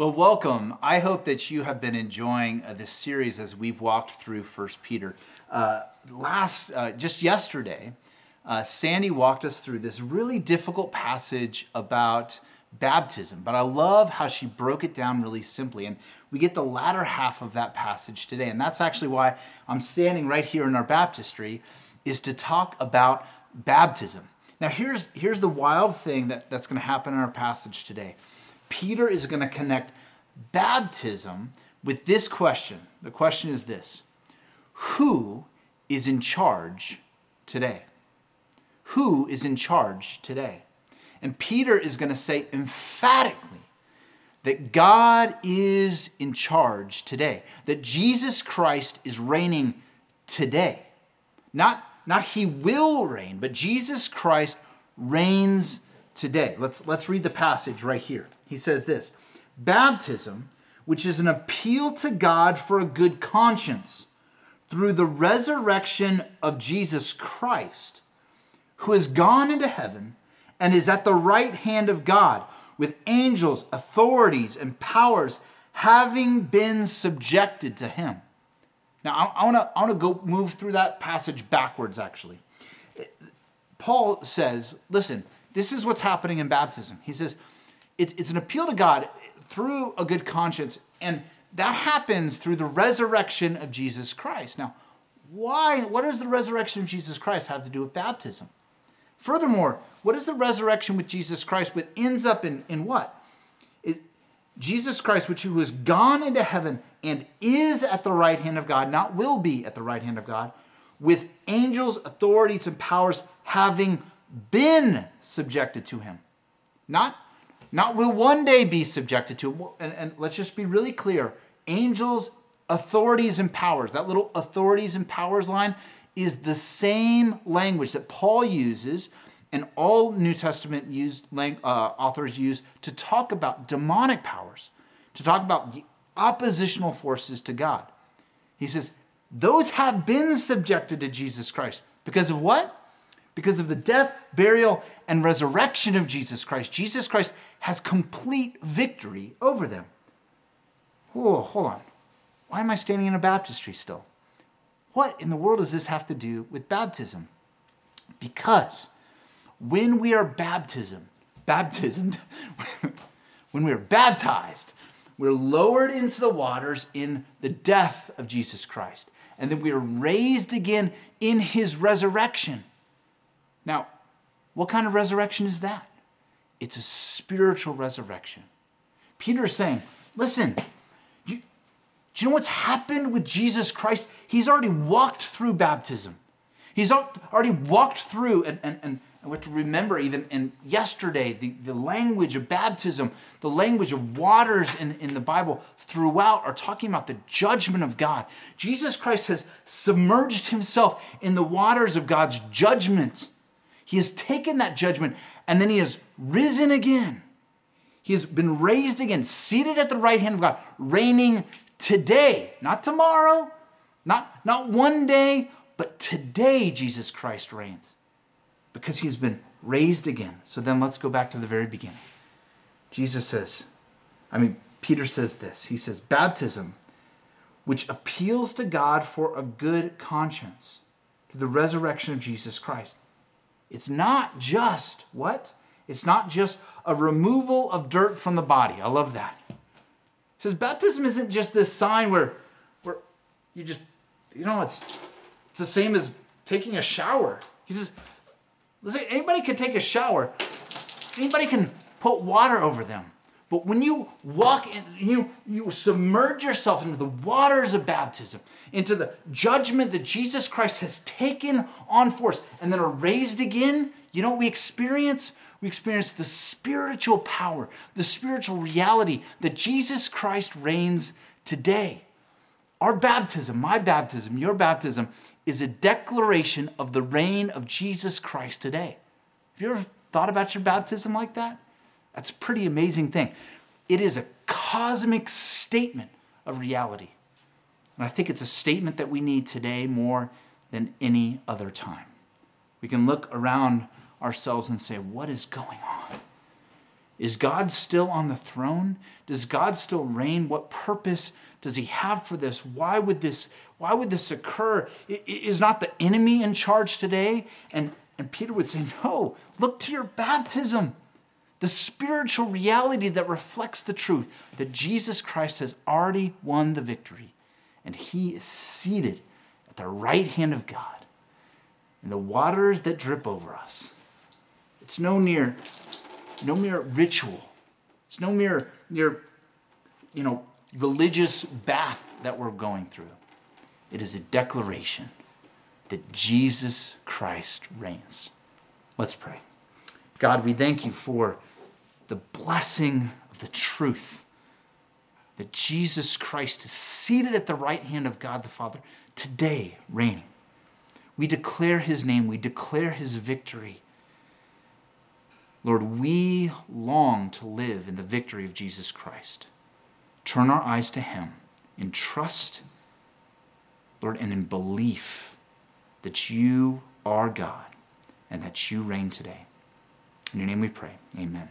Well, welcome. I hope that you have been enjoying uh, this series as we've walked through First Peter. Uh, last, uh, just yesterday, uh, Sandy walked us through this really difficult passage about baptism, but I love how she broke it down really simply. And we get the latter half of that passage today. And that's actually why I'm standing right here in our baptistry, is to talk about baptism. Now, here's, here's the wild thing that, that's going to happen in our passage today. Peter is going to connect baptism with this question. The question is this Who is in charge today? Who is in charge today? And Peter is going to say emphatically that God is in charge today, that Jesus Christ is reigning today. Not, not he will reign, but Jesus Christ reigns today. Let's, let's read the passage right here. He says this Baptism, which is an appeal to God for a good conscience through the resurrection of Jesus Christ, who has gone into heaven and is at the right hand of God with angels, authorities, and powers having been subjected to him. Now, I, to I wanna go move through that passage backwards, actually. Paul says, listen, this is what's happening in baptism. He says, it's, it's an appeal to God through a good conscience, and that happens through the resurrection of Jesus Christ. Now, why? What does the resurrection of Jesus Christ have to do with baptism? Furthermore, what is the resurrection with Jesus Christ, which ends up in, in what? It, Jesus Christ, which who has gone into heaven and is at the right hand of God, not will be at the right hand of God, with angels, authorities, and powers having been subjected to him. Not, not will one day be subjected to. And, and let's just be really clear angels, authorities, and powers, that little authorities and powers line is the same language that Paul uses and all New Testament uh, authors use to talk about demonic powers, to talk about the oppositional forces to God. He says, those have been subjected to Jesus Christ. Because of what? Because of the death, burial, and resurrection of Jesus Christ. Jesus Christ has complete victory over them. Whoa, hold on. Why am I standing in a baptistry still? What in the world does this have to do with baptism? Because when we are baptism, baptism, when we are baptized, we're lowered into the waters in the death of Jesus Christ. And then we are raised again in his resurrection. Now, what kind of resurrection is that? It's a spiritual resurrection. Peter is saying, listen, do you, do you know what's happened with Jesus Christ? He's already walked through baptism. He's already walked through, and, and, and we to remember even in yesterday, the, the language of baptism, the language of waters in, in the Bible throughout are talking about the judgment of God. Jesus Christ has submerged himself in the waters of God's judgment. He has taken that judgment and then he has risen again. He has been raised again, seated at the right hand of God, reigning today, not tomorrow, not, not one day, but today Jesus Christ reigns because he has been raised again. So then let's go back to the very beginning. Jesus says, I mean, Peter says this. He says, baptism, which appeals to God for a good conscience, to the resurrection of Jesus Christ. It's not just what? It's not just a removal of dirt from the body. I love that. He says baptism isn't just this sign where, where you just, you know, it's it's the same as taking a shower. He says Listen, anybody can take a shower. Anybody can put water over them. But when you walk in, you, you submerge yourself into the waters of baptism, into the judgment that Jesus Christ has taken on force, and then are raised again, you know what we experience? We experience the spiritual power, the spiritual reality that Jesus Christ reigns today. Our baptism, my baptism, your baptism, is a declaration of the reign of Jesus Christ today. Have you ever thought about your baptism like that? That's a pretty amazing thing. It is a cosmic statement of reality. And I think it's a statement that we need today more than any other time. We can look around ourselves and say, What is going on? Is God still on the throne? Does God still reign? What purpose does he have for this? Why would this, why would this occur? Is not the enemy in charge today? And, and Peter would say, No, look to your baptism, the spiritual reality that reflects the truth that Jesus Christ has already won the victory, and he is seated at the right hand of God. And the waters that drip over us, it's no mere no mere ritual. It's no mere, mere you know, religious bath that we're going through. It is a declaration that Jesus Christ reigns. Let's pray. God, we thank you for the blessing of the truth that Jesus Christ is seated at the right hand of God the Father, today reigning. We declare his name, we declare his victory Lord, we long to live in the victory of Jesus Christ. Turn our eyes to Him in trust, Lord, and in belief that you are God and that you reign today. In your name we pray. Amen.